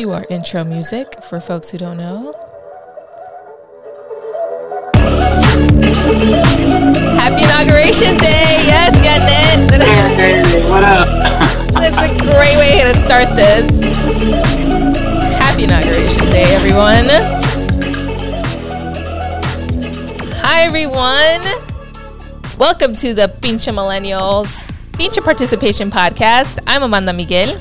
cue our intro music for folks who don't know. Happy Inauguration Day! Yes, Janet! Hey, what up? That's a great way to start this. Happy Inauguration Day, everyone. Hi, everyone. Welcome to the Pinche Millennials Pinche Participation Podcast. I'm Amanda Miguel.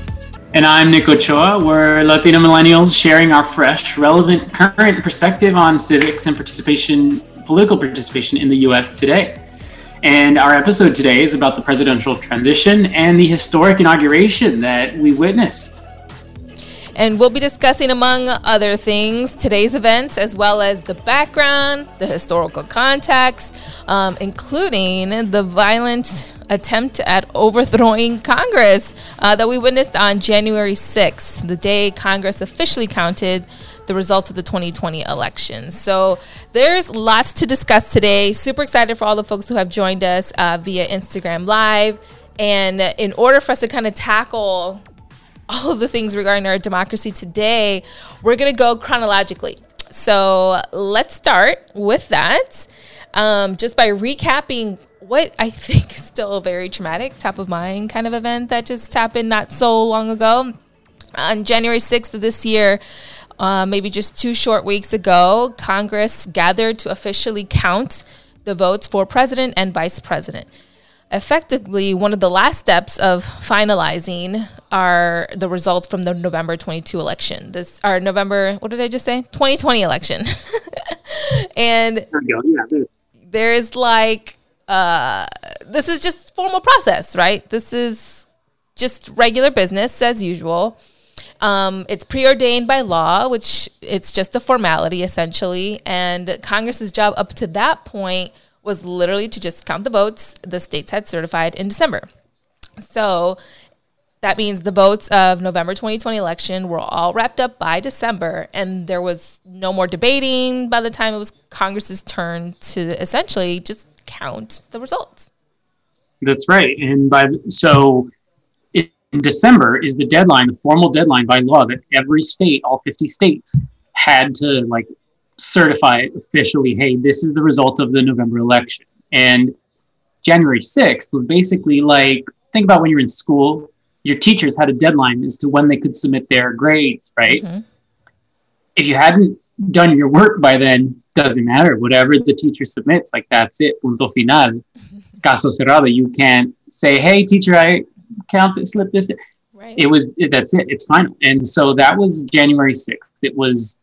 And I'm Nick Ochoa. We're Latino millennials sharing our fresh, relevant, current perspective on civics and participation, political participation in the U.S. today. And our episode today is about the presidential transition and the historic inauguration that we witnessed. And we'll be discussing, among other things, today's events as well as the background, the historical context, um, including the violent attempt at overthrowing Congress uh, that we witnessed on January 6th, the day Congress officially counted the results of the 2020 election. So there's lots to discuss today. Super excited for all the folks who have joined us uh, via Instagram Live. And in order for us to kind of tackle all of the things regarding our democracy today, we're going to go chronologically. So let's start with that. Um, just by recapping what I think is still a very traumatic, top of mind kind of event that just happened not so long ago. On January 6th of this year, uh, maybe just two short weeks ago, Congress gathered to officially count the votes for president and vice president effectively one of the last steps of finalizing are the results from the November 22 election. This our November what did I just say? 2020 election. and there's like uh, this is just formal process, right? This is just regular business as usual. Um, it's preordained by law, which it's just a formality essentially, and Congress's job up to that point was literally to just count the votes the states had certified in December. So that means the votes of November 2020 election were all wrapped up by December, and there was no more debating by the time it was Congress's turn to essentially just count the results. That's right, and by so in December is the deadline, the formal deadline by law that every state, all 50 states, had to like certify officially, hey, this is the result of the November election. And January 6th was basically like, think about when you're in school, your teachers had a deadline as to when they could submit their grades, right? Mm-hmm. If you hadn't done your work by then, doesn't matter. Whatever the teacher submits, like that's it. Punto final. Caso cerrado. You can't say, hey, teacher, I count this, slip this. Right. It was, that's it. It's final. And so that was January 6th. It was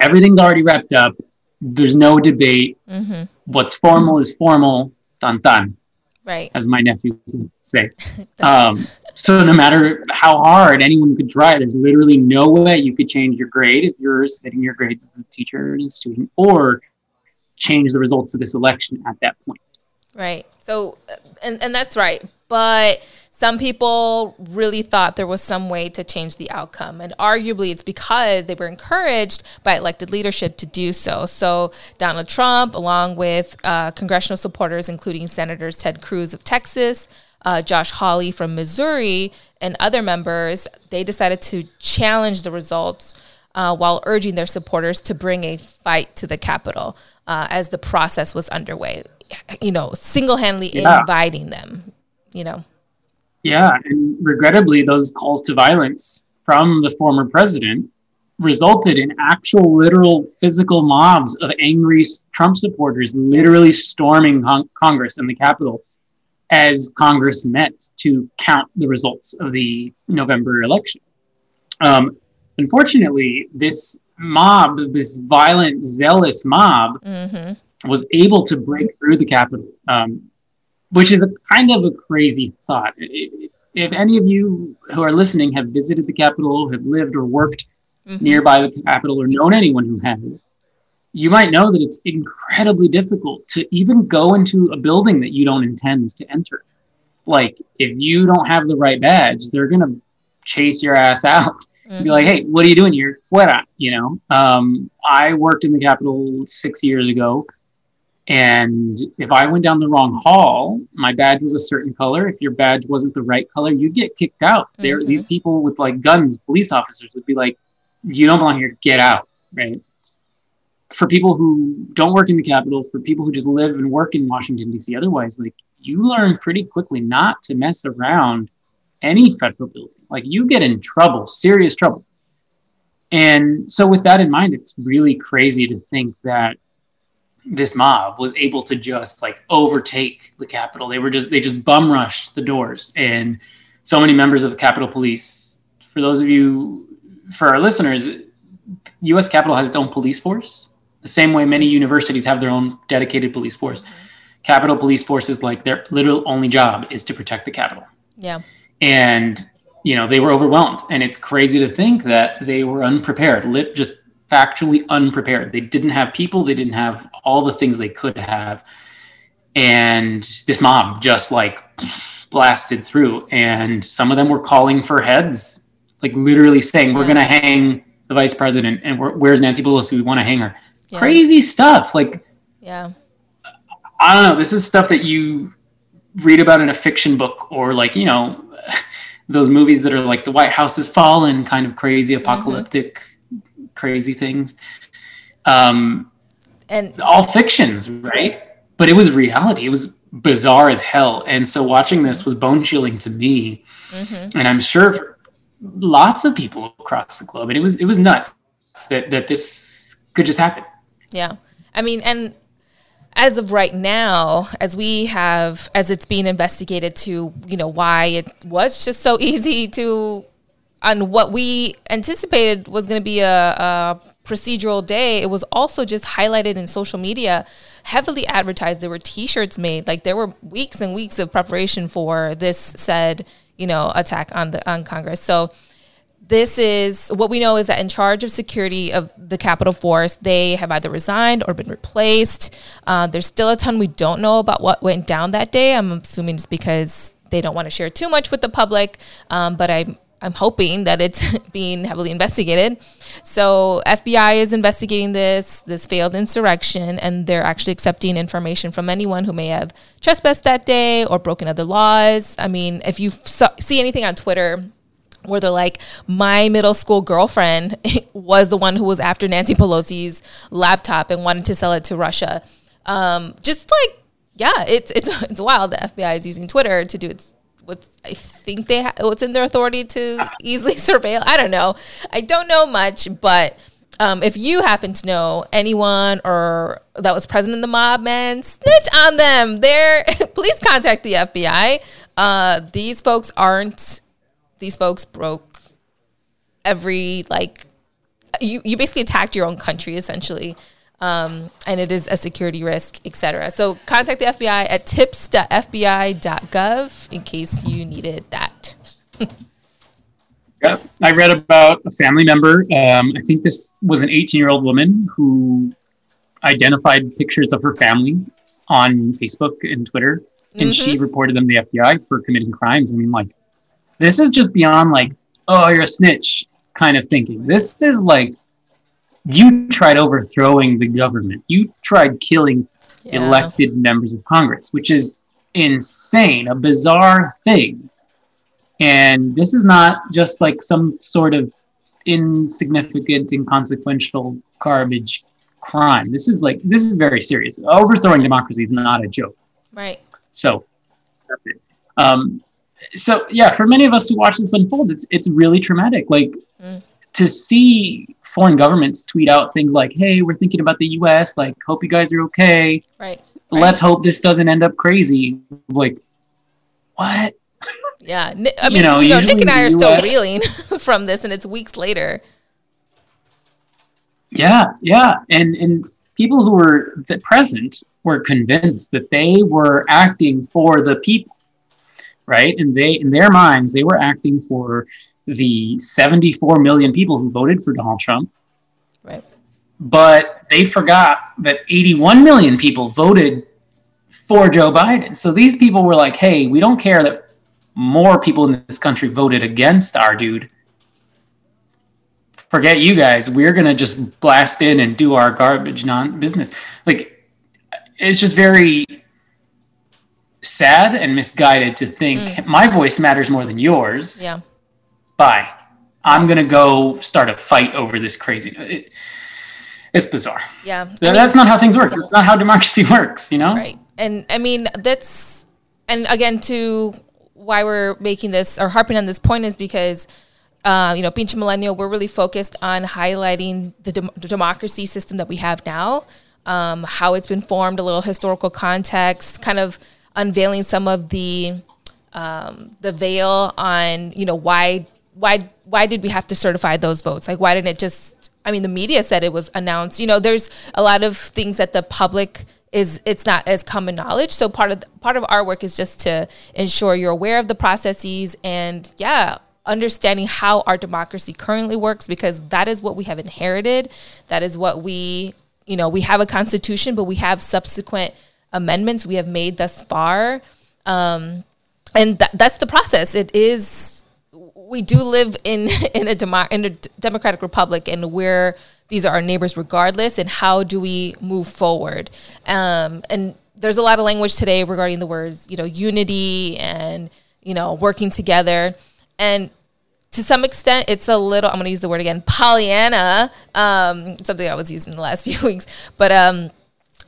everything's already wrapped up. There's no debate. Mm-hmm. What's formal is formal. Tan tan. Right. As my nephew say. um, so no matter how hard anyone could try, there's literally no way you could change your grade if you're submitting your grades as a teacher and a student, or change the results of this election at that point. Right. So, and and that's right. But some people really thought there was some way to change the outcome. And arguably, it's because they were encouraged by elected leadership to do so. So, Donald Trump, along with uh, congressional supporters, including Senators Ted Cruz of Texas, uh, Josh Hawley from Missouri, and other members, they decided to challenge the results uh, while urging their supporters to bring a fight to the Capitol uh, as the process was underway. You know, single handedly yeah. inviting them, you know. Yeah, and regrettably, those calls to violence from the former president resulted in actual, literal, physical mobs of angry Trump supporters literally storming con- Congress and the Capitol as Congress met to count the results of the November election. Um, unfortunately, this mob, this violent, zealous mob, mm-hmm. was able to break through the Capitol. Um, which is a kind of a crazy thought. If any of you who are listening have visited the Capitol, have lived or worked mm-hmm. nearby the Capitol, or known anyone who has, you might know that it's incredibly difficult to even go into a building that you don't intend to enter. Like, if you don't have the right badge, they're going to chase your ass out. Mm-hmm. Be like, hey, what are you doing here? Fuera, you know? Um, I worked in the Capitol six years ago and if I went down the wrong hall, my badge was a certain color. If your badge wasn't the right color, you'd get kicked out. Mm-hmm. There, these people with like guns, police officers would be like, you don't belong here, get out, right? For people who don't work in the Capitol, for people who just live and work in Washington, D.C., otherwise, like you learn pretty quickly not to mess around any federal building. Like you get in trouble, serious trouble. And so, with that in mind, it's really crazy to think that this mob was able to just like overtake the Capitol. They were just, they just bum rushed the doors. And so many members of the Capitol Police, for those of you, for our listeners, US Capitol has its own police force, the same way many universities have their own dedicated police force. Capitol Police Force is like their literal only job is to protect the Capitol. Yeah. And you know they were overwhelmed and it's crazy to think that they were unprepared lit just factually unprepared. They didn't have people. They didn't have all the things they could have. And this mob just like blasted through. And some of them were calling for heads like literally saying we're going to hang the vice president and where's nancy pelosi? We want to hang her. Yeah. crazy stuff like yeah. I don't know. This is stuff that you read about in a fiction book or like you know those movies that are like the White House has fallen, kind of crazy mm-hmm. apocalyptic, mm-hmm. Crazy things. Um, and all fictions, right? But it was reality. It was bizarre as hell. And so watching this was bone chilling to me, mm-hmm. and I'm sure lots of people across the globe. And it was it was nuts that that this could just happen. Yeah, I mean, and as of right now, as we have, as it's being investigated to, you know, why it was just so easy to, on what we anticipated was going to be a, a procedural day, it was also just highlighted in social media, heavily advertised. There were T-shirts made, like there were weeks and weeks of preparation for this said, you know, attack on the on Congress. So this is what we know is that in charge of security of the Capitol Force, they have either resigned or been replaced. Uh, there's still a ton we don't know about what went down that day. I'm assuming it's because they don't want to share too much with the public, um, but I'm I'm hoping that it's being heavily investigated. So FBI is investigating this this failed insurrection, and they're actually accepting information from anyone who may have trespassed that day or broken other laws. I mean, if you see anything on Twitter where they're like, my middle school girlfriend was the one who was after Nancy Pelosi's laptop and wanted to sell it to Russia. Um, just like, yeah, it's it's it's wild. The FBI is using Twitter to do its what I think they ha- what's in their authority to easily surveil. I don't know. I don't know much, but. Um, if you happen to know anyone or that was present in the mob, man, snitch on them. There, please contact the FBI. Uh, these folks aren't these folks broke every like you you basically attacked your own country essentially. Um, and it is a security risk, etc. So contact the FBI at tips.fbi.gov in case you needed that. yeah, I read about a family member. Um, I think this was an 18 year old woman who identified pictures of her family on Facebook and Twitter, and mm-hmm. she reported them to the FBI for committing crimes. I mean, like, this is just beyond like, oh, you're a snitch kind of thinking. This is like you tried overthrowing the government. You tried killing yeah. elected members of Congress, which is insane, a bizarre thing. And this is not just like some sort of insignificant, inconsequential garbage crime. This is like this is very serious. Overthrowing democracy is not a joke. Right. So that's it. Um, so yeah, for many of us to watch this unfold, it's it's really traumatic. Like mm. To see foreign governments tweet out things like, "Hey, we're thinking about the U.S. Like, hope you guys are okay. Right. Let's hope this doesn't end up crazy." Like, what? Yeah, I mean, you know, you know Nick and I are still reeling from this, and it's weeks later. Yeah, yeah, and and people who were present were convinced that they were acting for the people right? And they, in their minds, they were acting for the 74 million people who voted for Donald Trump. Right. But they forgot that 81 million people voted for Joe Biden. So these people were like, hey, we don't care that more people in this country voted against our dude. Forget you guys. We're going to just blast in and do our garbage non business. Like, it's just very sad and misguided to think mm. my voice matters more than yours. Yeah. Bye. I'm going to go start a fight over this crazy. It, it's bizarre. Yeah. I mean, that's not how things work. That's not how democracy works, you know? Right. And I mean, that's, and again, to why we're making this or harping on this point is because, uh, you know, Pinche Millennial, we're really focused on highlighting the, de- the democracy system that we have now, um, how it's been formed, a little historical context, kind of unveiling some of the um, the veil on, you know, why why why did we have to certify those votes? Like, why didn't it just? I mean, the media said it was announced. You know, there's a lot of things that the public is it's not as common knowledge. So part of part of our work is just to ensure you're aware of the processes and yeah, understanding how our democracy currently works because that is what we have inherited. That is what we you know we have a constitution, but we have subsequent amendments we have made thus far. Um, and th- that's the process. It is we do live in in a demo, in a democratic republic, and we're these are our neighbors regardless. And how do we move forward? Um, and there's a lot of language today regarding the words, you know, unity and you know working together, and to some extent, it's a little. I'm going to use the word again, Pollyanna. Um, something I was using the last few weeks, but um,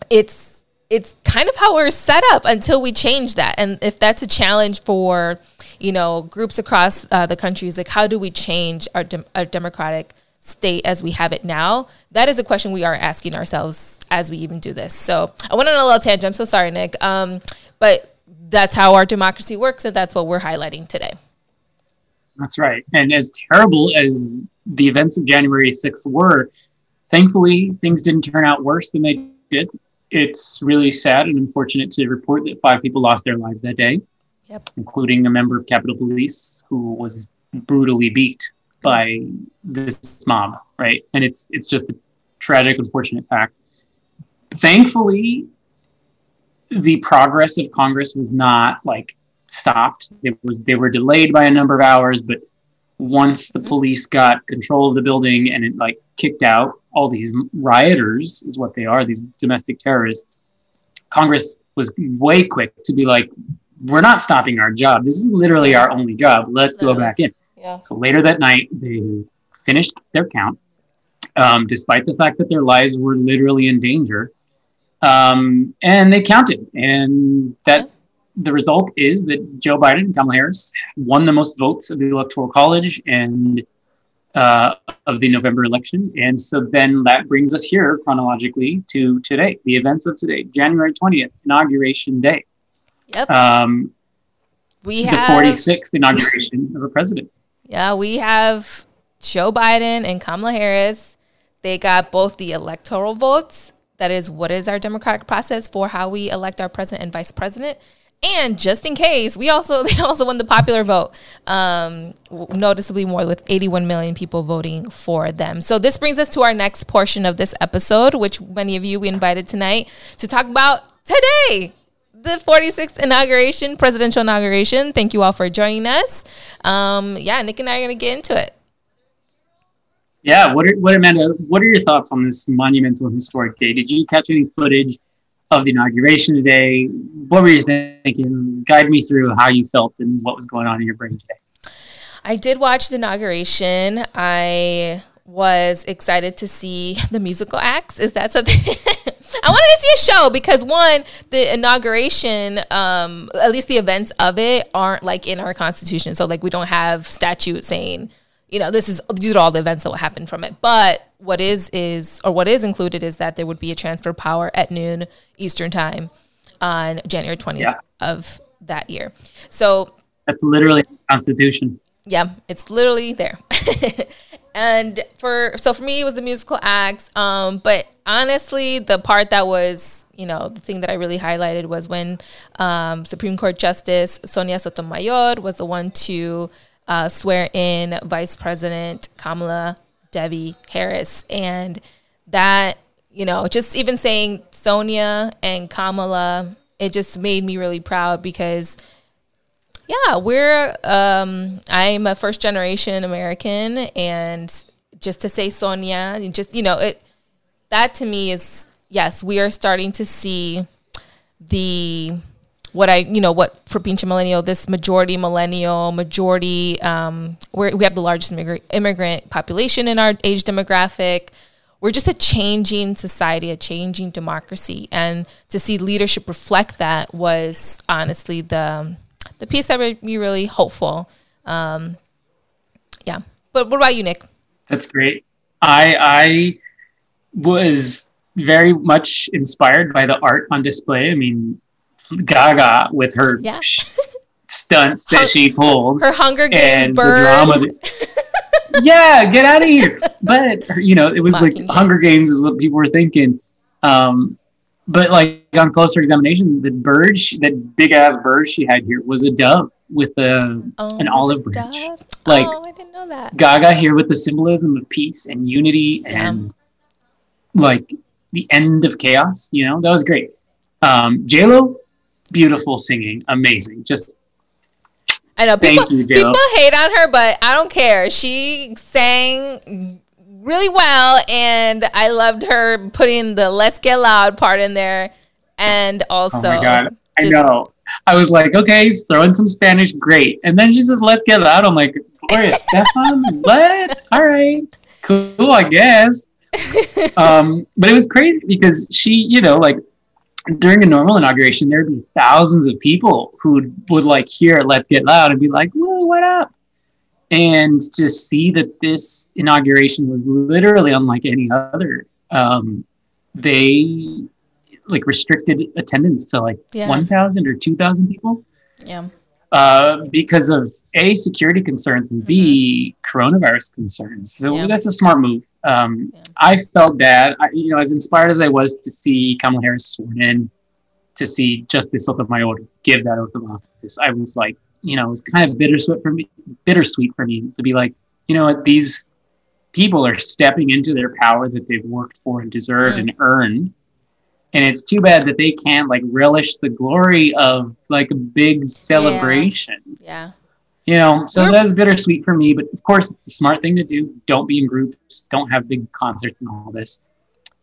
it's it's kind of how we're set up until we change that. And if that's a challenge for you know, groups across uh, the country is like, how do we change our, de- our democratic state as we have it now? That is a question we are asking ourselves as we even do this. So I went on a little tangent. I'm so sorry, Nick. Um, but that's how our democracy works, and that's what we're highlighting today. That's right. And as terrible as the events of January 6th were, thankfully, things didn't turn out worse than they did. It's really sad and unfortunate to report that five people lost their lives that day yep. including a member of Capitol Police who was brutally beat by this mob, right? And it's it's just a tragic, unfortunate fact. Thankfully, the progress of Congress was not like stopped. It was they were delayed by a number of hours, but once the mm-hmm. police got control of the building and it like kicked out all these rioters is what they are these domestic terrorists congress was way quick to be like we're not stopping our job. This is literally our only job. Let's go back in. Yeah. So later that night, they finished their count, um, despite the fact that their lives were literally in danger. Um, and they counted. And that yeah. the result is that Joe Biden and Kamala Harris won the most votes of the Electoral College and uh, of the November election. And so then that brings us here chronologically to today, the events of today, January 20th, Inauguration Day. Yep. Um, we the have 46th inauguration of a president. Yeah, we have Joe Biden and Kamala Harris. They got both the electoral votes. That is, what is our democratic process for how we elect our president and vice president? And just in case, we also they also won the popular vote, um, noticeably more with 81 million people voting for them. So this brings us to our next portion of this episode, which many of you we invited tonight to talk about today the 46th inauguration, presidential inauguration. Thank you all for joining us. Um, yeah, Nick and I are going to get into it. Yeah, what are, what Amanda? What are your thoughts on this monumental historic day? Did you catch any footage of the inauguration today? What were you thinking? Guide me through how you felt and what was going on in your brain today. I did watch the inauguration. I was excited to see the musical acts. Is that something? I wanted to see a show because one, the inauguration, um, at least the events of it aren't like in our constitution. So like we don't have statute saying, you know, this is these are all the events that will happen from it. But what is is or what is included is that there would be a transfer of power at noon Eastern time on January twentieth yeah. of that year. So that's literally the constitution. Yeah, it's literally there. and for so for me it was the musical acts um but honestly the part that was you know the thing that i really highlighted was when um, supreme court justice sonia sotomayor was the one to uh, swear in vice president kamala devi harris. And that you know just even saying sonia and kamala it just made me really proud because yeah, we're. Um, I'm a first generation American, and just to say Sonia, just you know, it that to me is yes, we are starting to see the what I, you know, what for Pinche Millennial, this majority millennial, majority, um, we we have the largest immigrant, immigrant population in our age demographic. We're just a changing society, a changing democracy, and to see leadership reflect that was honestly the the piece that made me really hopeful. Um, yeah, but what about you, Nick? That's great. I I was very much inspired by the art on display. I mean, Gaga with her Yeah. stunts that Hun- she pulled. Her Hunger Games and the drama. that- yeah, get out of here. But you know, it was like Mockingjay. Hunger Games is what people were thinking. Um, but like on closer examination, the bird, she, that big ass bird she had here was a dove with a Oh, an olive branch. dove? Like- oh, I didn't know that. Gaga here with the symbolism of peace and unity and like the end of chaos. You know, that was great. Um, J Lo, beautiful singing, amazing. Just I know people you, people hate on her, but I don't care. She sang really well, and I loved her putting the "Let's Get Loud" part in there, and also oh my god, I just- know. I was like, okay, he's throwing some Spanish, great. And then she says, "Let's get loud." I'm like, Gloria Estefan, what? All right, cool, I guess. um, but it was crazy because she, you know, like during a normal inauguration, there'd be thousands of people who would, would like hear "Let's Get Loud" and be like, "Whoa, what up?" And to see that this inauguration was literally unlike any other, um, they like restricted attendance to like Yeah. 1,000 or 2,000 people yeah, uh, because of a security concerns and b coronavirus concerns. So Mm-hmm. Yeah. that's a smart move. Um, Yeah. I felt bad. I, you know, as inspired as I was to see Kamala Harris sworn in, to see Justice Sotomayor give that oath of office, I was like, you know, it was kind of bittersweet for me. Bittersweet for me to be like, you know what, these people are stepping into their power that they've worked for and deserved Mm. and earned. And it's too bad that they can't like relish the glory of like a big celebration. yeah, You know, so We're- that's bittersweet for me, but of course it's the smart thing to do. Don't be in groups, don't have big concerts and all this.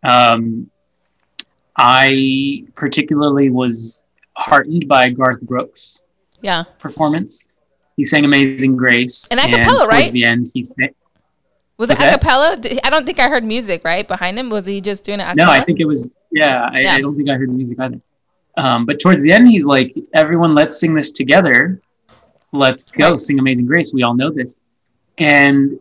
Um, I particularly was heartened by Garth Brooks' yeah. performance. He sang Amazing Grace. And a cappella, right? the end, he sang. Was Was it acapella? I don't think I heard music right behind him. Was he just doing it? Acapella? No, I think it was, yeah, I, Yeah. I don't think I heard music either. Um, but towards the end, he's like, everyone, let's sing this together. Let's go Right. sing Amazing Grace. We all know this. And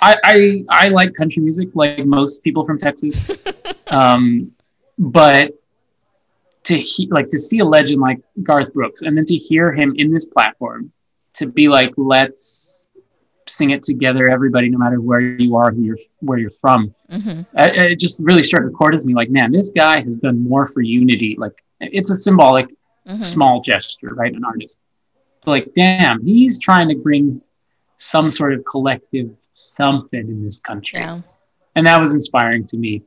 I, I, I like country music like most people from Texas. um, but to he, like to see a legend like Garth Brooks and then to hear him in this platform to be like, let's sing it together, everybody, no matter where you are, who you're, where you're from Mhm. I- it just really struck a chord with me like man this guy has done more for unity like it's a symbolic Mhm. small gesture right an artist but like damn he's trying to bring some sort of collective something in this country Yeah. and that was inspiring to me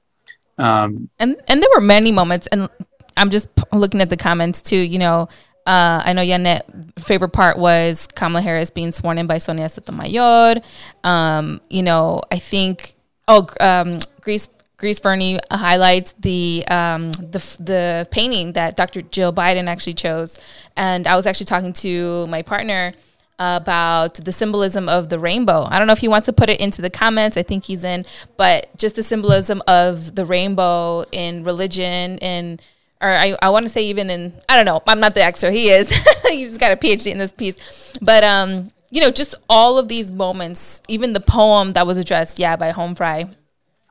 um and and there were many moments and i'm just looking at the comments too you know uh, I know Janet favorite part was Kamala Harris being sworn in by Sonia Sotomayor. Um, you know, I think oh um, Grease Grease Fernie highlights the um, the the painting that Dr. Jill Biden actually chose, and I was actually talking to my partner about the symbolism of the rainbow. I don't know if he wants to put it into the comments. I think he's in, but just the symbolism of the rainbow in religion and or I, I want to say even in I don't know. I'm not the expert. He is. He's got a PhD in this piece. But um, you know, just all of these moments, even the poem that was addressed, yeah, by Home Fry.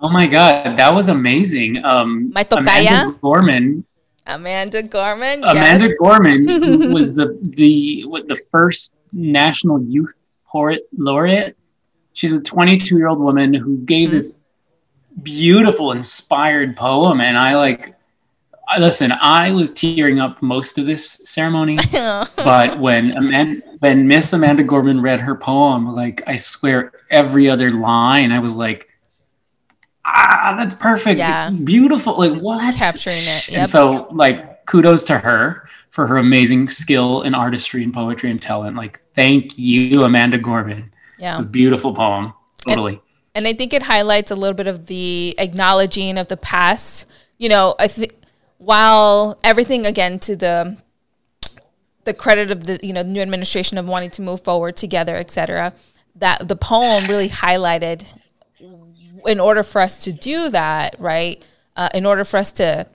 oh my god that was amazing um My tocaya? amanda gorman Amanda Gorman. Amanda yes. Gorman was the the what the first national youth poet laureate. She's a 22 year old woman who gave Mhm. this beautiful, inspired poem, and I like. Listen, I was tearing up most of this ceremony, but when Amanda, when Miss Amanda Gorman read her poem, like I swear every other line, I was like, ah, that's perfect, Yeah. beautiful, like what? Capturing it, And so, like, kudos to her for her amazing skill in artistry and poetry and talent. Like, thank you, Amanda Gorman. It yeah. was a beautiful poem. Totally. and I think it highlights a little bit of the acknowledging of the past. You know, I think while everything again to the the credit of the you know the new administration of wanting to move forward together, et cetera. That the poem really highlighted. In order for us to do that, right? Uh, in order for us to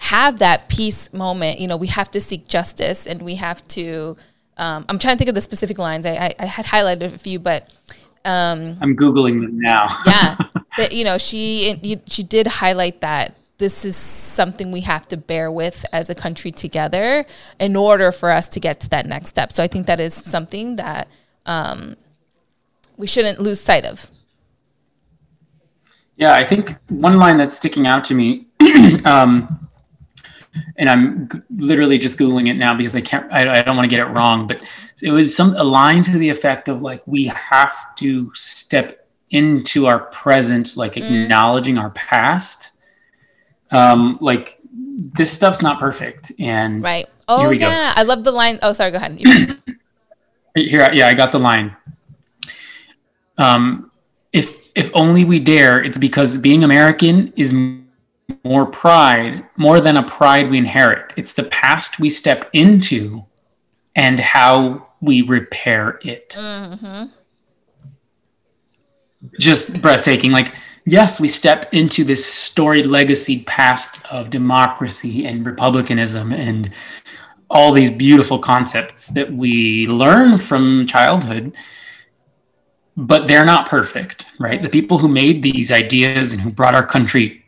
have that peace moment, you know, we have to seek justice and we have to. Um, I'm trying to think of the specific lines. I, I, I had highlighted a few, but um, I'm googling them now. yeah, that you know, she she did highlight that this is something we have to bear with as a country together in order for us to get to that next step. So I think that is something that um, we shouldn't lose sight of. Yeah, I think one line that's sticking out to me, um, and I'm g- literally just googling it now because I can't. I, I don't want to get it wrong, but it was some a line to the effect of like we have to step into our present, like acknowledging our past um, like this stuff's not perfect. And right. Oh yeah, I love the line. Oh, sorry. Go ahead. here, yeah, I got the line. Um, if if only we dare, it's because being American is more pride, more than a pride we inherit. It's the past we step into, and how we repair it. Mm-hmm. Just breathtaking. Like yes, we step into this storied legacy past of democracy and republicanism and all these beautiful concepts that we learn from childhood, but they're not perfect, right? The people who made these ideas and who brought our country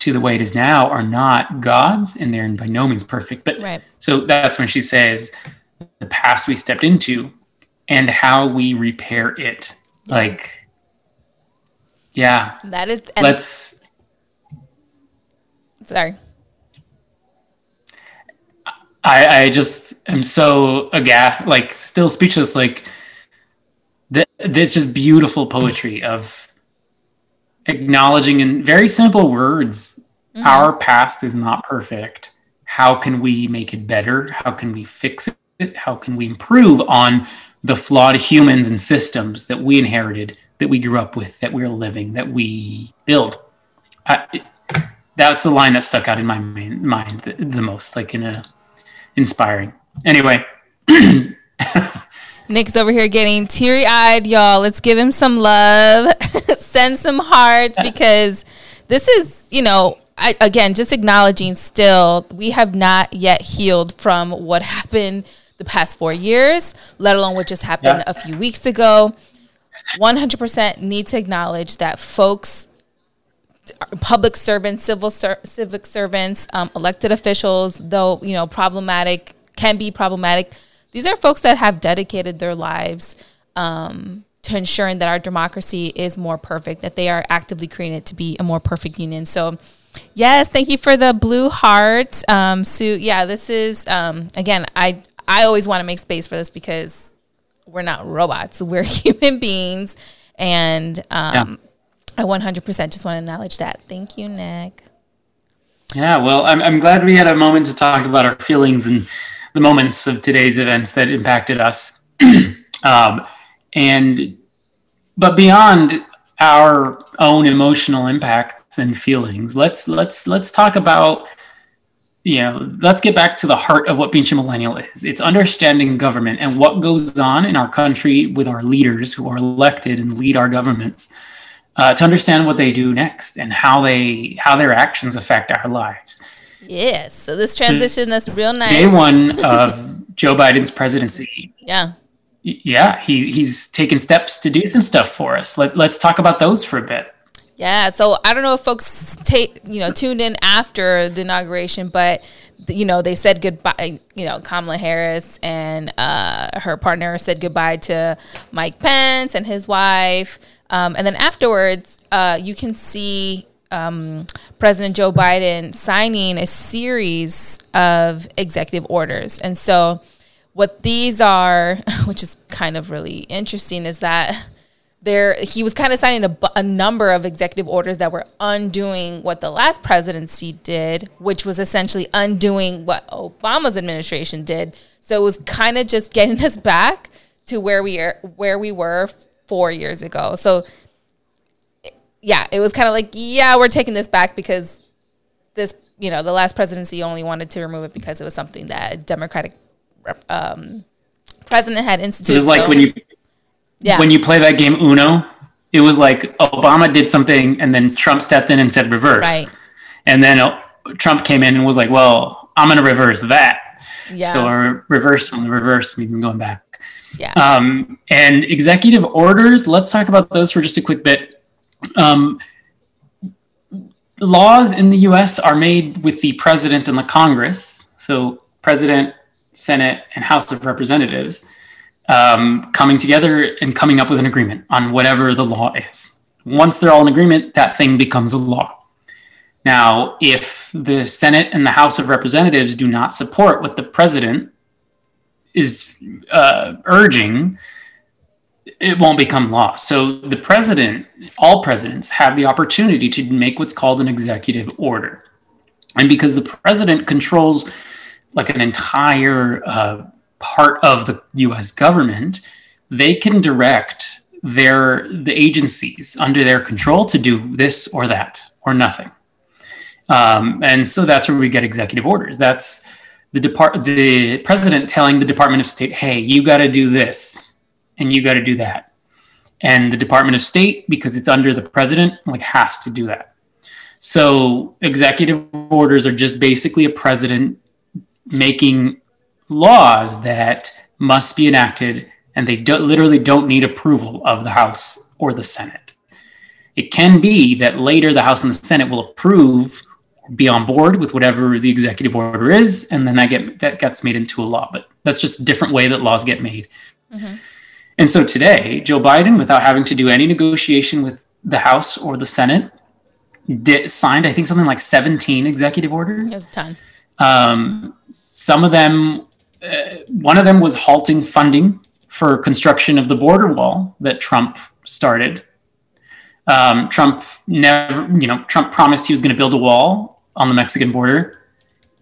to the way it is now are not gods and they're by no means perfect. But right. so that's when she says the past we stepped into and how we repair it. Like yeah. That is. Let's. Sorry. I I just am so aghast, like still speechless, like th- this just beautiful poetry of acknowledging in very simple words mm-hmm. our past is not perfect. How can we make it better? How can we fix it? How can we improve on the flawed humans and systems that we inherited? That we grew up with, that we're living, that we build. I, that's the line that stuck out in my main, mind the, the most, like in a inspiring. Anyway. Nick's over here getting teary eyed, y'all. Let's give him some love, send some hearts because this is, you know, I, again, just acknowledging still, we have not yet healed from what happened the past four years, let alone what just happened yeah. a few weeks ago. 100% need to acknowledge that folks public servants civil ser- civic servants um, elected officials though you know problematic can be problematic these are folks that have dedicated their lives um, to ensuring that our democracy is more perfect that they are actively creating it to be a more perfect union. So yes thank you for the blue heart um, sue. Yeah this is um, again i i always want to make space for this because we're not robots. We're human beings. And um, yeah. I 100% just want to acknowledge that. Thank you, Nick. Yeah, well, I'm, I'm glad we had a moment to talk about our feelings and the moments of today's events that impacted us. um, and, but beyond our own emotional impacts and feelings, let's, let's, let's talk about you know, let's get back to the heart of what being a millennial is. It's understanding government and what goes on in our country with our leaders who are elected and lead our governments. Uh, to understand what they do next and how they how their actions affect our lives. Yes. So this transition that's real nice. Day one of Joe Biden's presidency. Yeah. Yeah, he, he's taken steps to do some stuff for us. Let, let's talk about those for a bit. Yeah, so I don't know if folks take you know tuned in after the inauguration, but you know they said goodbye. You know Kamala Harris and uh, her partner said goodbye to Mike Pence and his wife, um, and then afterwards uh, you can see um, President Joe Biden signing a series of executive orders, and so what these are, which is kind of really interesting, is that there he was kind of signing a, a, number of executive orders that were undoing what the last presidency did which was essentially undoing what obama's administration did so it was kind of just getting us back to where we are where we were four years ago so yeah it was kind of like yeah we're taking this back because this you know the last presidency only wanted to remove it because it was something that a democratic um, president had instituted. It was like so- when you yeah. when you play that game Uno. It was like Obama did something, and then Trump stepped in and said reverse. right. And then uh, Trump came in and was like, "Well, I'm going to reverse that." Yeah. So a reverse on the reverse means going back. yeah. Um, and executive orders, let's talk about those for just a quick bit. Um, laws in the US are made with the president and the Congress. So, president, Senate, and House of Representatives um, coming together and coming up with an agreement on whatever the law is. Once they're all in agreement, that thing becomes a law. Now, if the Senate and the House of Representatives do not support what the president is uh, urging, it won't become law. So the president, all presidents, have the opportunity to make what's called an executive order. And because the president controls like an entire uh, part of the US government, they can direct their the agencies under their control to do this or that or nothing. Um, and so that's where we get executive orders. That's the depart the president telling the Department of State, "Hey, you got to do this, and you got to do that," and the Department of State, because it's under the president, like has to do that. So executive orders are just basically a president making laws that must be enacted, and they do, literally don't need approval of the House or the Senate. It can be that later the House and the Senate will approve be on board with whatever the executive order is, and then that get that gets made into a law. But that's just a different way that laws get made. And so today, Joe Biden, without having to do any negotiation with the House or the Senate, did, signed I think something like 17 executive orders. It was a ton. Um, some of them, uh, one of them was halting funding for construction of the border wall that Trump started. Um, Trump never, you know, Trump promised he was going to build a wall on the Mexican border,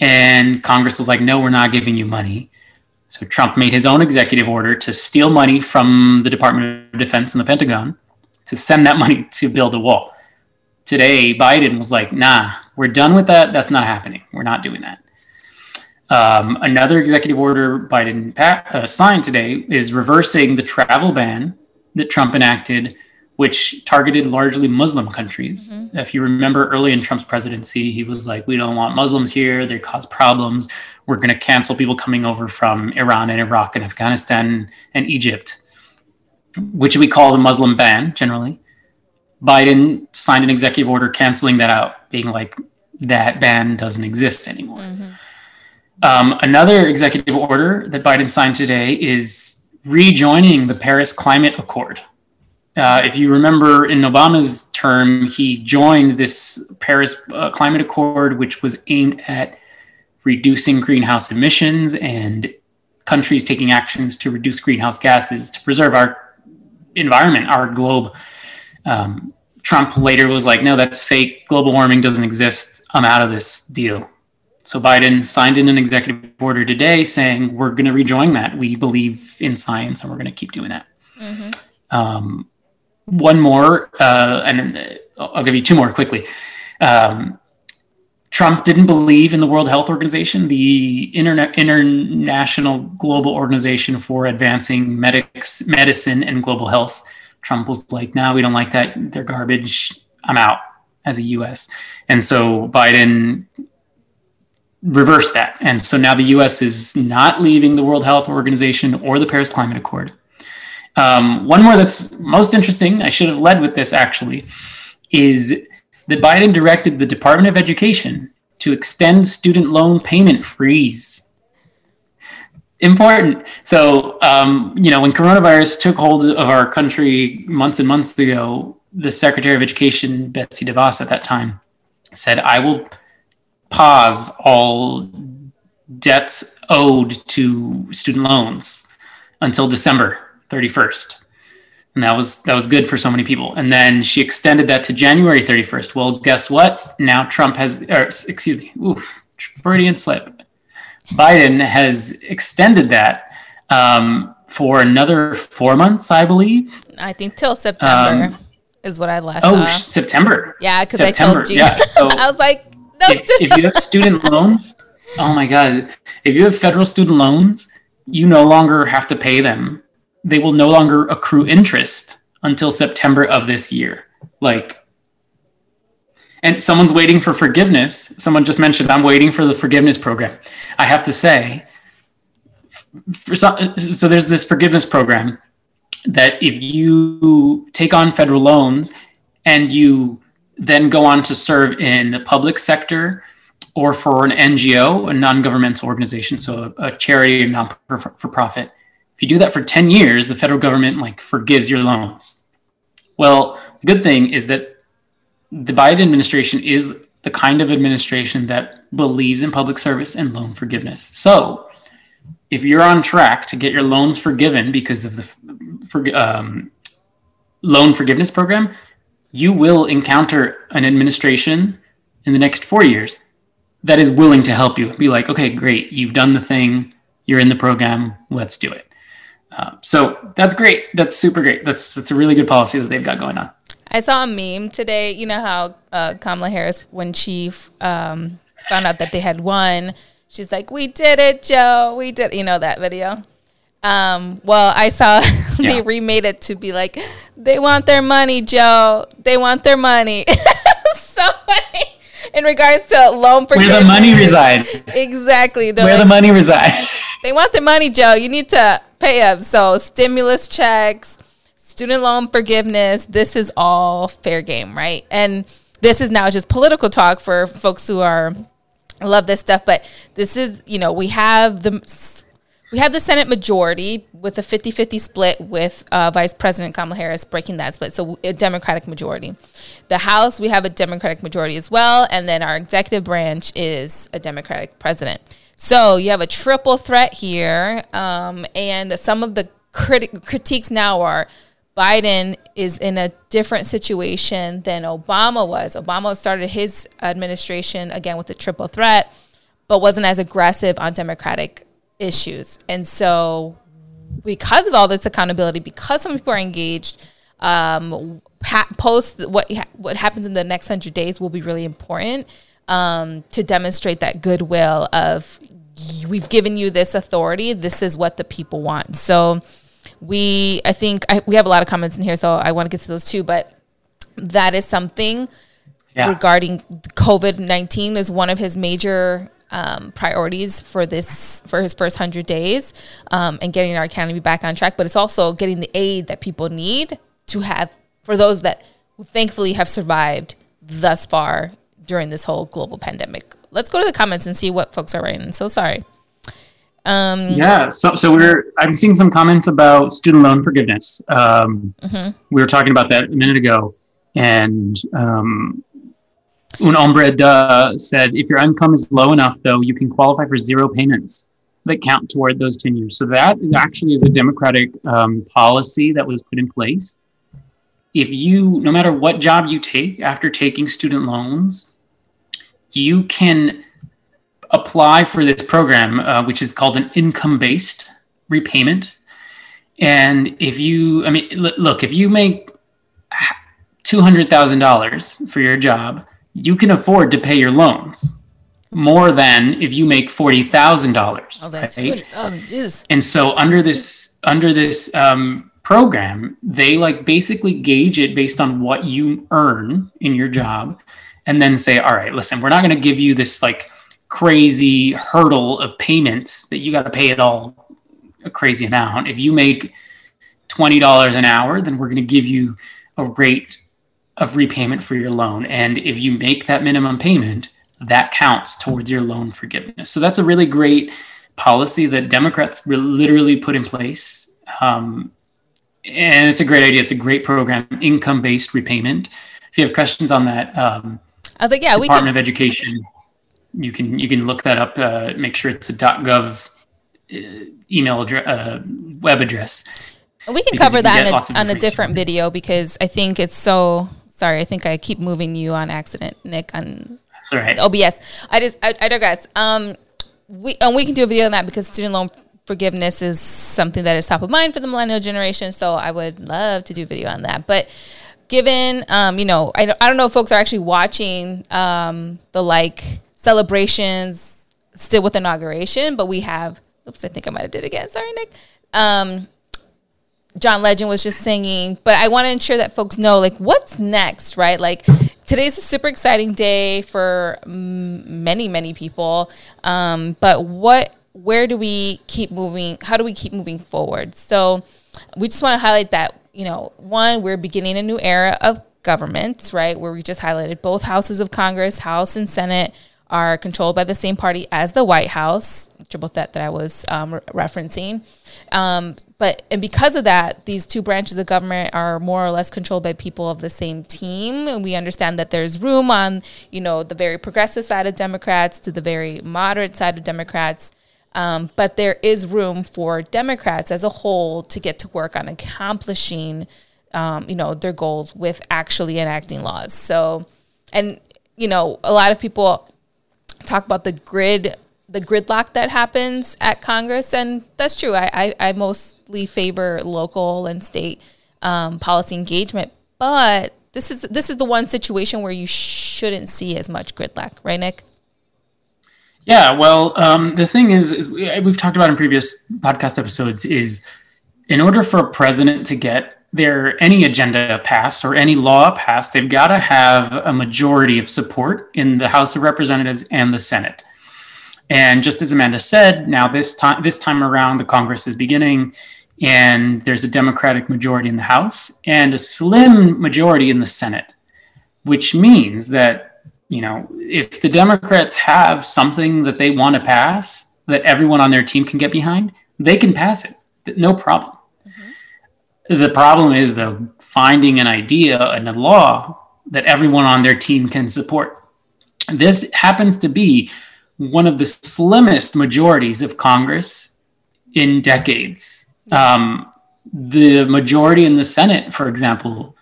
and Congress was like, "No, we're not giving you money." So Trump made his own executive order to steal money from the Department of Defense and the Pentagon to send that money to build a wall. Today, Biden was like, "Nah, we're done with that. That's not happening. We're not doing that." Um, another executive order Biden pa- uh, signed today is reversing the travel ban that Trump enacted, which targeted largely Muslim countries. If you remember early in Trump's presidency, he was like, We don't want Muslims here. They cause problems. We're going to cancel people coming over from Iran and Iraq and Afghanistan and Egypt, which we call the Muslim ban generally. Biden signed an executive order canceling that out, being like, that ban doesn't exist anymore. Um, another executive order that Biden signed today is rejoining the Paris Climate Accord. Uh, if you remember in Obama's term, he joined this Paris uh, Climate Accord, which was aimed at reducing greenhouse emissions and countries taking actions to reduce greenhouse gases to preserve our environment, our globe. Um, Trump later was like, no, that's fake. Global warming doesn't exist. I'm out of this deal. So Biden signed in an executive order today saying we're going to rejoin that. We believe in science and we're going to keep doing that. Um, one more, uh, and uh, I'll give you two more quickly. Um, Trump didn't believe in the World Health Organization, the internet, international global organization for advancing medics, medicine and global health. Trump was like, "No, we don't like that. They're garbage. I'm out." As a U.S. and so Biden reversed that. And so now the US is not leaving the World Health Organization or the Paris Climate Accord. Um, one more that's most interesting, I should have led with this actually, is that Biden directed the Department of Education to extend student loan payment freeze. Important. So, um, you know, when coronavirus took hold of our country months and months ago, the Secretary of Education, Betsy DeVos, at that time, said, I will pause all debts owed to student loans until December 31st. And that was that was good for so many people. And then she extended that to January 31st. Well, guess what? Now Trump has or excuse me, ooh, Freudian slip. Biden has extended that um, for another four months, I believe. I think till September Um, is what I last Oh, saw. September. yeah, because I told you. yeah. So- I was like, if, if you have student loans, oh my god, if you have federal student loans you no longer have to pay them. They will no longer accrue interest until September of this year. Like, and someone's waiting for forgiveness. Someone just mentioned, I'm waiting for the forgiveness program. I have to say, some, so there's this forgiveness program that if you take on federal loans and you then go on to serve in the public sector or for an NGO, a non-governmental organization, so a, a charity or non-for-profit. If you do that for 10 years, the federal government like forgives your loans. Well, the good thing is that the Biden administration is the kind of administration that believes in public service and loan forgiveness. So, if you're on track to get your loans forgiven because of the for, um, loan forgiveness program, you will encounter an administration in the next four years that is willing to help you. Be like, okay, great, you've done the thing, you're in the program, let's do it. Uh, so that's great. That's super great. That's that's a really good policy that they've got going on. I saw a meme today. You know how uh, Kamala Harris, when she um, found out that they had won, she's like, "We did it, Joe. We did." You know that video. Um, well, I saw they remade it to be like, "They want their money, Joe. They want their money." so funny in regards to loan forgiveness. Where the money reside. Exactly. Where like, the money reside. they want their money, Joe. You need to pay up. So stimulus checks, student loan forgiveness. This is all fair game, right? And this is now just political talk for folks who are love this stuff. But this is, you know, we have the we have the Senate majority with a 50 50 split with uh, Vice President Kamala Harris breaking that split. So, a Democratic majority. The House, we have a Democratic majority as well. And then our executive branch is a Democratic president. So, you have a triple threat here. Um, and some of the criti- critiques now are Biden is in a different situation than Obama was. Obama started his administration again with a triple threat, but wasn't as aggressive on Democratic issues. And so, because of all this accountability, because some people are engaged, um, post what what happens in the next hundred days will be really important um, to demonstrate that goodwill of we've given you this authority. This is what the people want. So we, I think I, we have a lot of comments in here, so I want to get to those too. But that is something yeah. regarding COVID nineteen is one of his major um, priorities for this for his first hundred days um, and getting our economy back on track. But it's also getting the aid that people need to have for those that thankfully have survived thus far during this whole global pandemic. Let's go to the comments and see what folks are writing. So sorry. Um, yeah, so so we're I'm seeing some comments about student loan forgiveness. Um, mm-hmm. We were talking about that a minute ago, and um, Un Hombre uh, said, if your income is low enough, though, you can qualify for zero payments that count toward those 10 years. So that actually is a democratic um, policy that was put in place. If you, no matter what job you take after taking student loans, you can apply for this program, uh, which is called an income based repayment. And if you, I mean, look, if you make $200,000 for your job, you can afford to pay your loans more than if you make forty thousand dollars. Right? And so under this under this um, program, they like basically gauge it based on what you earn in your job, and then say, all right, listen, we're not going to give you this like crazy hurdle of payments that you got to pay it all a crazy amount. If you make twenty dollars an hour, then we're going to give you a rate of repayment for your loan. And if you make that minimum payment, that counts towards your loan forgiveness. So that's a really great policy that Democrats literally put in place. Um, and it's a great idea. It's a great program, income based repayment. If you have questions on that, um, I was like, yeah, we Department of Education, you can you can look that up. Uh, make sure it's a .gov uh, email address, uh, web address. We can cover that on a, on a different video because I think it's so Sorry, I think I keep moving you on accident, Nick. On That's all right. OBS. I just I, I digress. Um, we and we can do a video on that because student loan forgiveness is something that is top of mind for the millennial generation. So I would love to do a video on that. But given, um, you know, I, I don't know if folks are actually watching um, the like celebrations still with inauguration, but we have oops, I think I might have did it again. Sorry, Nick. Um, John Legend was just singing, but I want to ensure that folks know like what's next, right? Like today's a super exciting day for many, many people. Um, but what, where do we keep moving? How do we keep moving forward? So we just want to highlight that, you know, one, we're beginning a new era of governments, right? Where we just highlighted both houses of Congress, House and Senate, are controlled by the same party as the White House, triple threat that I was um, re- referencing. Um, but and because of that, these two branches of government are more or less controlled by people of the same team. And we understand that there's room on you know the very progressive side of Democrats to the very moderate side of Democrats. Um, but there is room for Democrats as a whole to get to work on accomplishing, um, you know, their goals with actually enacting laws. So, and you know, a lot of people talk about the grid the gridlock that happens at Congress, and that's true. I, I, I mostly favor local and state um, policy engagement, but this is this is the one situation where you shouldn't see as much gridlock, right, Nick? Yeah, well, um, the thing is, is, we've talked about in previous podcast episodes is in order for a president to get their any agenda passed or any law passed, they've got to have a majority of support in the House of Representatives and the Senate. And just as Amanda said, now this time this time around the Congress is beginning and there's a Democratic majority in the House and a slim majority in the Senate, which means that, you know, if the Democrats have something that they want to pass that everyone on their team can get behind, they can pass it. No problem. Mm-hmm. The problem is though finding an idea and a law that everyone on their team can support. This happens to be one of the slimmest majorities of Congress in decades. Um, the majority in the Senate, for example,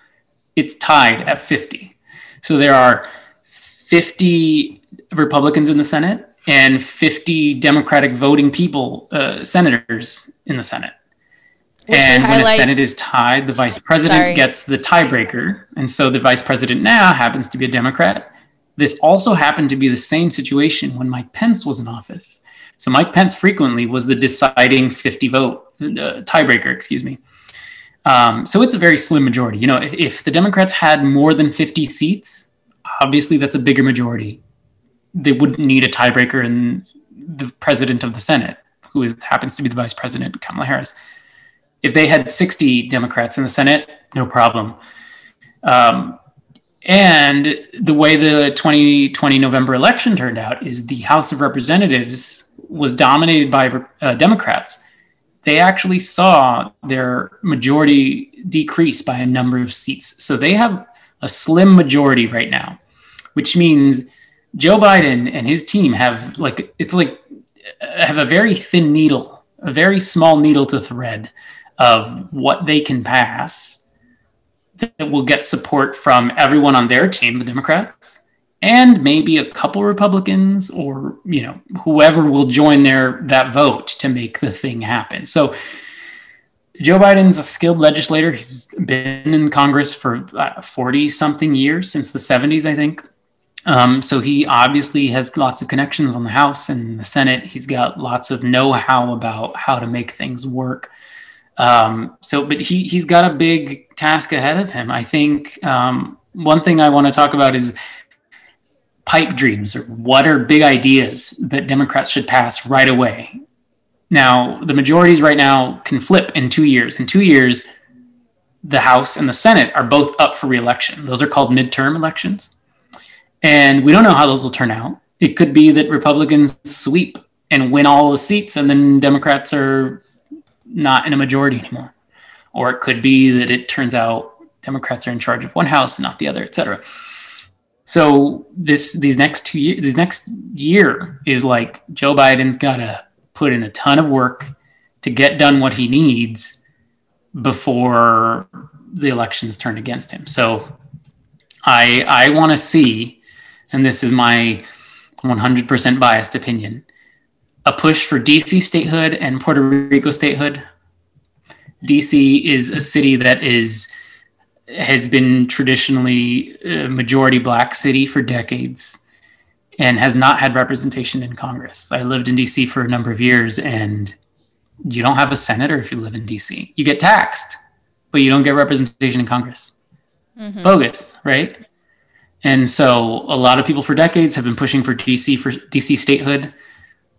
it's tied at 50. So there are 50 Republicans in the Senate and 50 Democratic voting people, uh, senators in the Senate. Which and when the Senate is tied, the vice president Sorry. gets the tiebreaker. And so the vice president now happens to be a Democrat. This also happened to be the same situation when Mike Pence was in office. So Mike Pence frequently was the deciding 50 vote uh, tiebreaker, excuse me. Um, so it's a very slim majority. You know, if, if the Democrats had more than 50 seats, obviously that's a bigger majority. They wouldn't need a tiebreaker in the president of the Senate, who is, happens to be the vice president, Kamala Harris. If they had 60 Democrats in the Senate, no problem. Um, and the way the 2020 November election turned out is the House of Representatives was dominated by uh, Democrats. They actually saw their majority decrease by a number of seats. So they have a slim majority right now, which means Joe Biden and his team have like it's like have a very thin needle, a very small needle to thread of what they can pass that will get support from everyone on their team, the Democrats, and maybe a couple Republicans or you know whoever will join their that vote to make the thing happen. So Joe Biden's a skilled legislator. He's been in Congress for forty uh, something years since the seventies, I think. Um, so he obviously has lots of connections on the House and the Senate. He's got lots of know-how about how to make things work. Um, so, but he he's got a big task ahead of him. I think um, one thing I want to talk about is pipe dreams, or what are big ideas that Democrats should pass right away. Now, the majorities right now can flip in two years. In two years, the House and the Senate are both up for reelection. Those are called midterm elections. And we don't know how those will turn out. It could be that Republicans sweep and win all the seats, and then Democrats are not in a majority anymore. Or it could be that it turns out Democrats are in charge of one house and not the other, et cetera. So this these next two years, this next year is like Joe Biden's got to put in a ton of work to get done what he needs before the elections turn against him. So I I want to see, and this is my 100% biased opinion a push for DC statehood and Puerto Rico statehood. DC is a city that is has been traditionally a majority black city for decades. and has not had representation in Congress. I lived in DC for a number of years, and you don't have a senator if you live in DC. You get taxed, but you don't get representation in Congress. Mm-hmm. Bogus, right? And so a lot of people for decades have been pushing for DC for DC statehood.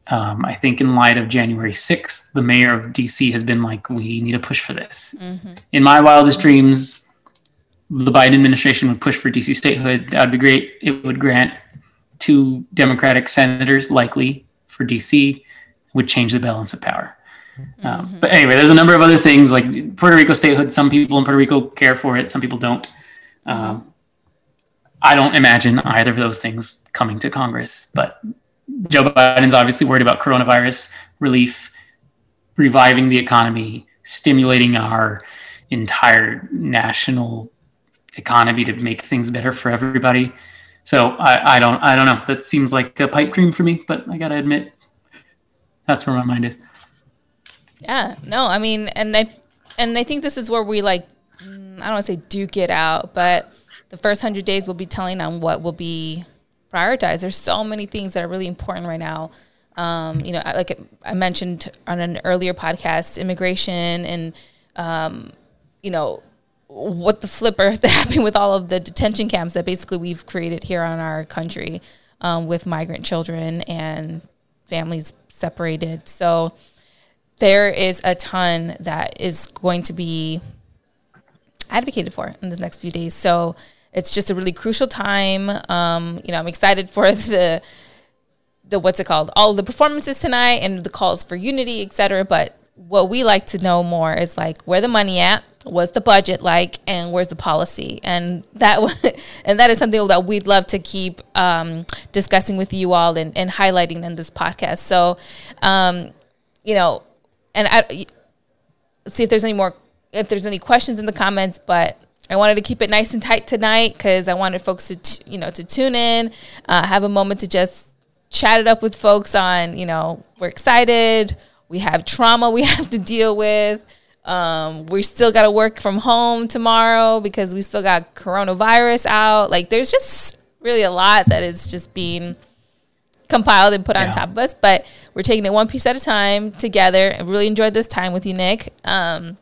Um, I think in light of January 6th, the mayor of DC has been like, we need to push for this. Mm-hmm. In my wildest dreams, the Biden administration would push for DC statehood. That would be great. It would grant two Democratic senators, likely for DC, would change the balance of power. Mm-hmm. Um, but anyway, there's a number of other things like Puerto Rico statehood. Some people in Puerto Rico care for it, some people don't. Um, I don't imagine either of those things coming to Congress, but Joe Biden's obviously worried about coronavirus relief, reviving the economy, stimulating our entire national economy to make things better for everybody. So I, I don't I don't know. That seems like a pipe dream for me, but I gotta admit that's where my mind is. Yeah, no, I mean, and I and I think this is where we like mm, I don't want to say duke it out, but the first hundred days will be telling on what will be prioritized. There's so many things that are really important right now. Um, you know, like I mentioned on an earlier podcast, immigration and um, you know what the flipper is happening with all of the detention camps that basically we've created here on our country um, with migrant children and families separated. So there is a ton that is going to be advocated for in the next few days. So it's just a really crucial time. Um, you know, I'm excited for the the what's it called? All the performances tonight and the calls for unity, etc. But what we like to know more is like where the money at, what's the budget like, and where's the policy, and that and that is something that we'd love to keep um, discussing with you all and, and highlighting in this podcast. So, um, you know, and I, see if there's any more if there's any questions in the comments, but I wanted to keep it nice and tight tonight because I wanted folks to, t- you know, to tune in, uh, have a moment to just chat it up with folks on, you know, we're excited. We have trauma we have to deal with. Um, we still got to work from home tomorrow because we still got coronavirus out. Like, there's just really a lot that is just being compiled and put yeah. on top of us. But we're taking it one piece at a time together. and really enjoyed this time with you, Nick. Um,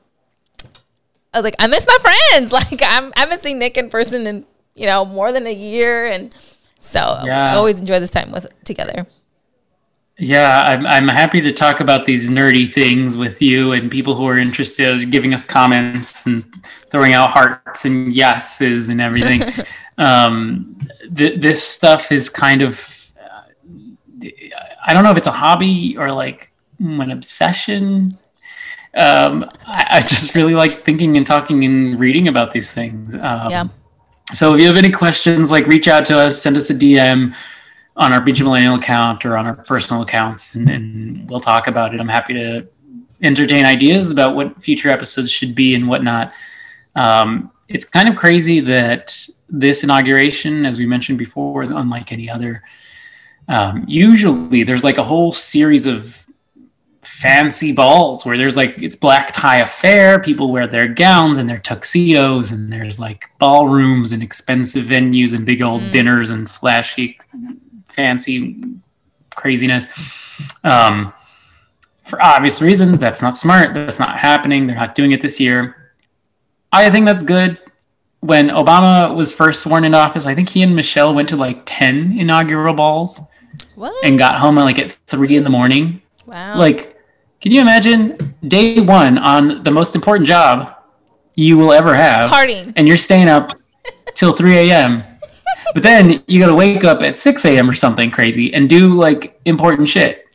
I was like, I miss my friends. Like I'm I haven't seen Nick in person in, you know, more than a year. And so yeah. I always enjoy this time with together. Yeah, I'm I'm happy to talk about these nerdy things with you and people who are interested, giving us comments and throwing out hearts and yeses and everything. um, th- this stuff is kind of, uh, I don't know if it's a hobby or like an obsession um, I, I, just really like thinking and talking and reading about these things. Um, yeah. So if you have any questions, like reach out to us, send us a DM on our Beach Millennial account or on our personal accounts, and, and we'll talk about it. I'm happy to entertain ideas about what future episodes should be and whatnot. Um, it's kind of crazy that this inauguration, as we mentioned before, is unlike any other. Um, usually, there's like a whole series of fancy balls where there's like it's black tie affair. People wear their gowns and their tuxedos and there's like ballrooms and expensive venues and big old mm. dinners and flashy fancy craziness. Um, for obvious reasons that's not smart. That's not happening. They're not doing it this year. I think that's good. When obama was first sworn into office i think he and michelle went to like 10 inaugural balls what? and got home at like at 3 in the morning. Wow. Like can you imagine day one on the most important job you will ever have? Partying. And you're staying up till 3 a.m. but then you got to wake up at 6 a.m. or something crazy and do like important shit.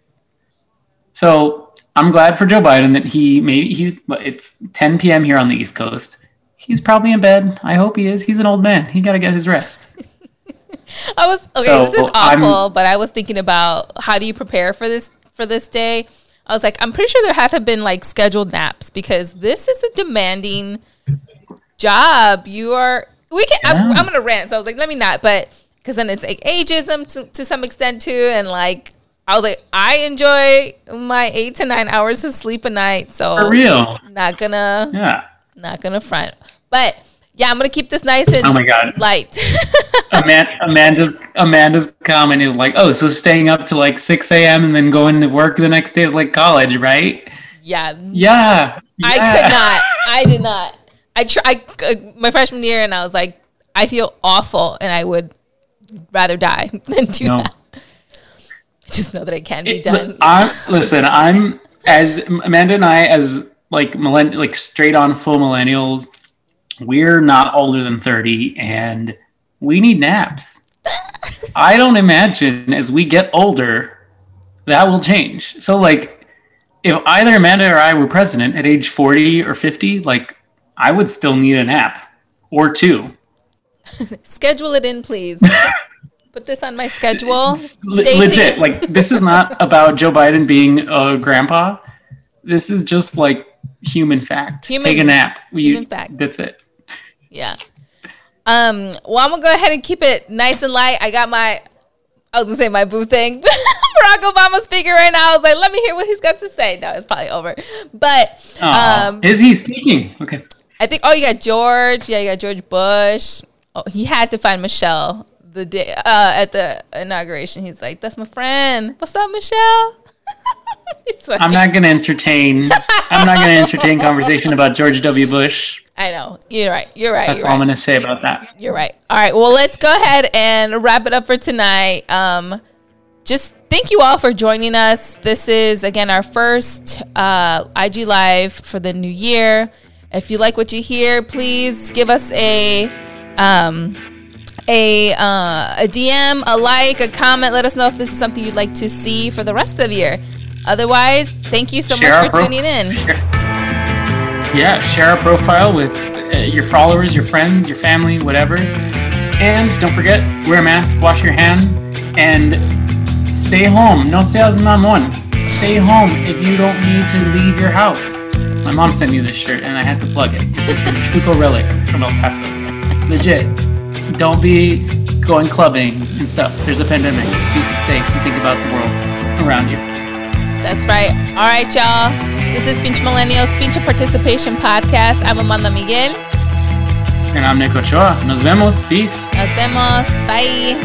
So I'm glad for Joe Biden that he maybe he it's 10 p.m. here on the East Coast. He's probably in bed. I hope he is. He's an old man. He got to get his rest. I was okay. So this is awful, I'm, but I was thinking about how do you prepare for this for this day I was like, I'm pretty sure there had to have been like scheduled naps because this is a demanding job. You are, we can, yeah. I'm, I'm going to rant. So I was like, let me not, but because then it's like ageism to, to some extent too. And like, I was like, I enjoy my eight to nine hours of sleep a night. So for real, not gonna, yeah, not gonna front. But Yeah, I'm gonna keep this nice and Oh my god. light. Amanda, Amanda's Amanda's comment is like, oh, so staying up to like six a.m. and then going to work the next day is like college, right? yeah, Yeah. I yeah. could not. I did not. I tried uh, my freshman year, and I was like, I feel awful, and I would rather die than do No. that. Just know that it can be It- done. I'm, listen, I'm as Amanda and I as like millenn like straight on full millennials. We're not older than thirty, and we need naps. I don't imagine as we get older that will change. So like, if either Amanda or I were president at age forty or fifty, like I would still need a nap or two. Schedule it in, please. Put this on my schedule. Stacey. legit like this is not about joe biden being a grandpa this is just like human fact Human- take a nap You- human fact. that's it Yeah. Um. Well, I'm gonna go ahead and keep it nice and light. I got my, I was gonna say my boo thing. Barack Obama speaking right now. I was like, let me hear what he's got to say. No, it's probably over. But um, is he speaking okay I think. Oh, you got George. Yeah, you got George Bush. Oh, he had to find Michelle the day uh, at the inauguration. He's like, "That's my friend. What's up, Michelle?" I'm not going to entertain i'm not going to entertain conversation about george w bush I know. You're right. You're right. that's you're all i'm going to say about that You're right. All right. Well, let's go ahead and wrap it up for tonight. Um, just thank you all for joining us. This is again our first uh, IG live for the new year. If you like what you hear, please give us a um, a uh, a DM, a like, a comment. Let us know if this is something you'd like to see for the rest of the year. Otherwise, thank you so Share much for pro- tuning in. Share- yeah share our profile with uh, your followers your friends your family whatever. And don't forget wear a mask wash your hands and stay home. No sales seas mamon stay home if you don't need to leave your house. My mom sent me this shirt and i had to plug it. This is from Truco relic from el paso. Legit. Don't be going clubbing and stuff. There's a pandemic. Be safe. And think about the world around you That's right. All right, y'all. This is Pinch Millennials, Pinch Participation Podcast. I'm Amanda Miguel. and i'm nick ochoa nos vemos peace Nos vemos. Bye.